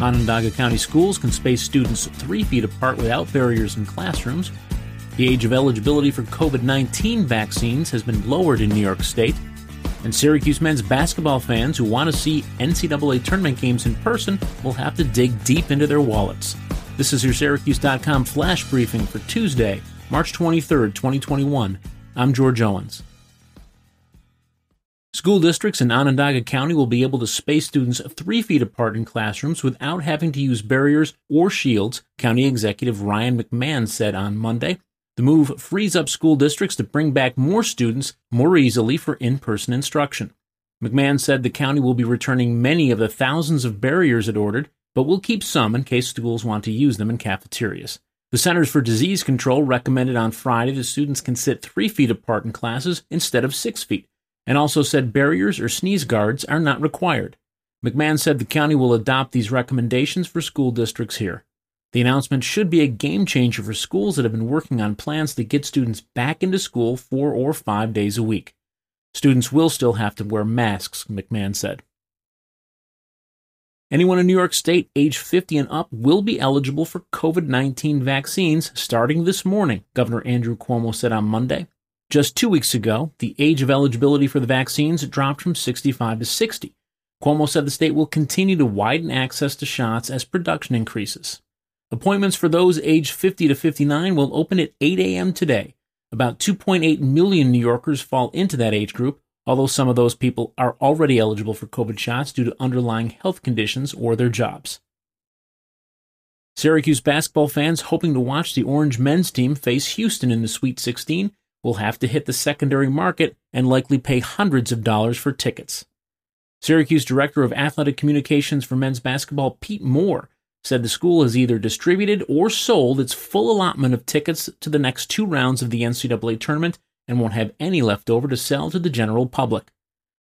Onondaga County schools can space students three feet apart without barriers in classrooms. The age of eligibility for COVID 19 vaccines has been lowered in New York State. And Syracuse men's basketball fans who want to see NCAA tournament games in person will have to dig deep into their wallets. This is your Syracuse.com flash briefing for Tuesday, March 23rd, 2021. I'm George Owens. School districts in Onondaga County will be able to space students three feet apart in classrooms without having to use barriers or shields, County Executive Ryan McMahon said on Monday. The move frees up school districts to bring back more students more easily for in person instruction. McMahon said the county will be returning many of the thousands of barriers it ordered, but will keep some in case schools want to use them in cafeterias. The Centers for Disease Control recommended on Friday that students can sit three feet apart in classes instead of six feet, and also said barriers or sneeze guards are not required. McMahon said the county will adopt these recommendations for school districts here. The announcement should be a game changer for schools that have been working on plans to get students back into school four or five days a week. Students will still have to wear masks, McMahon said. Anyone in New York State age 50 and up will be eligible for COVID 19 vaccines starting this morning, Governor Andrew Cuomo said on Monday. Just two weeks ago, the age of eligibility for the vaccines dropped from 65 to 60. Cuomo said the state will continue to widen access to shots as production increases. Appointments for those aged 50 to 59 will open at 8 a.m. today. About 2.8 million New Yorkers fall into that age group, although some of those people are already eligible for COVID shots due to underlying health conditions or their jobs. Syracuse basketball fans hoping to watch the Orange men's team face Houston in the Sweet 16 will have to hit the secondary market and likely pay hundreds of dollars for tickets. Syracuse Director of Athletic Communications for men's basketball, Pete Moore, said the school has either distributed or sold its full allotment of tickets to the next two rounds of the NCAA tournament and won't have any left over to sell to the general public.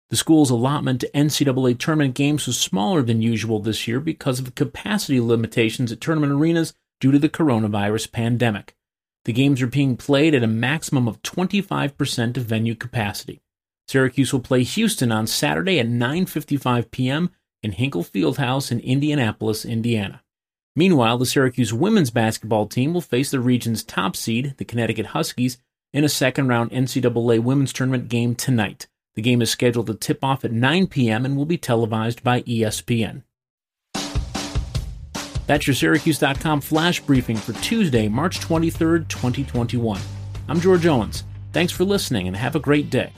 The school's allotment to NCAA tournament games was smaller than usual this year because of capacity limitations at tournament arenas due to the coronavirus pandemic. The games are being played at a maximum of 25% of venue capacity. Syracuse will play Houston on Saturday at 9:55 p.m in Hinkle Fieldhouse in Indianapolis, Indiana. Meanwhile, the Syracuse women's basketball team will face the region's top seed, the Connecticut Huskies, in a second round NCAA women's tournament game tonight. The game is scheduled to tip off at 9 p.m. and will be televised by ESPN. That's your Syracuse.com flash briefing for Tuesday, March 23rd, 2021. I'm George Owens. Thanks for listening and have a great day.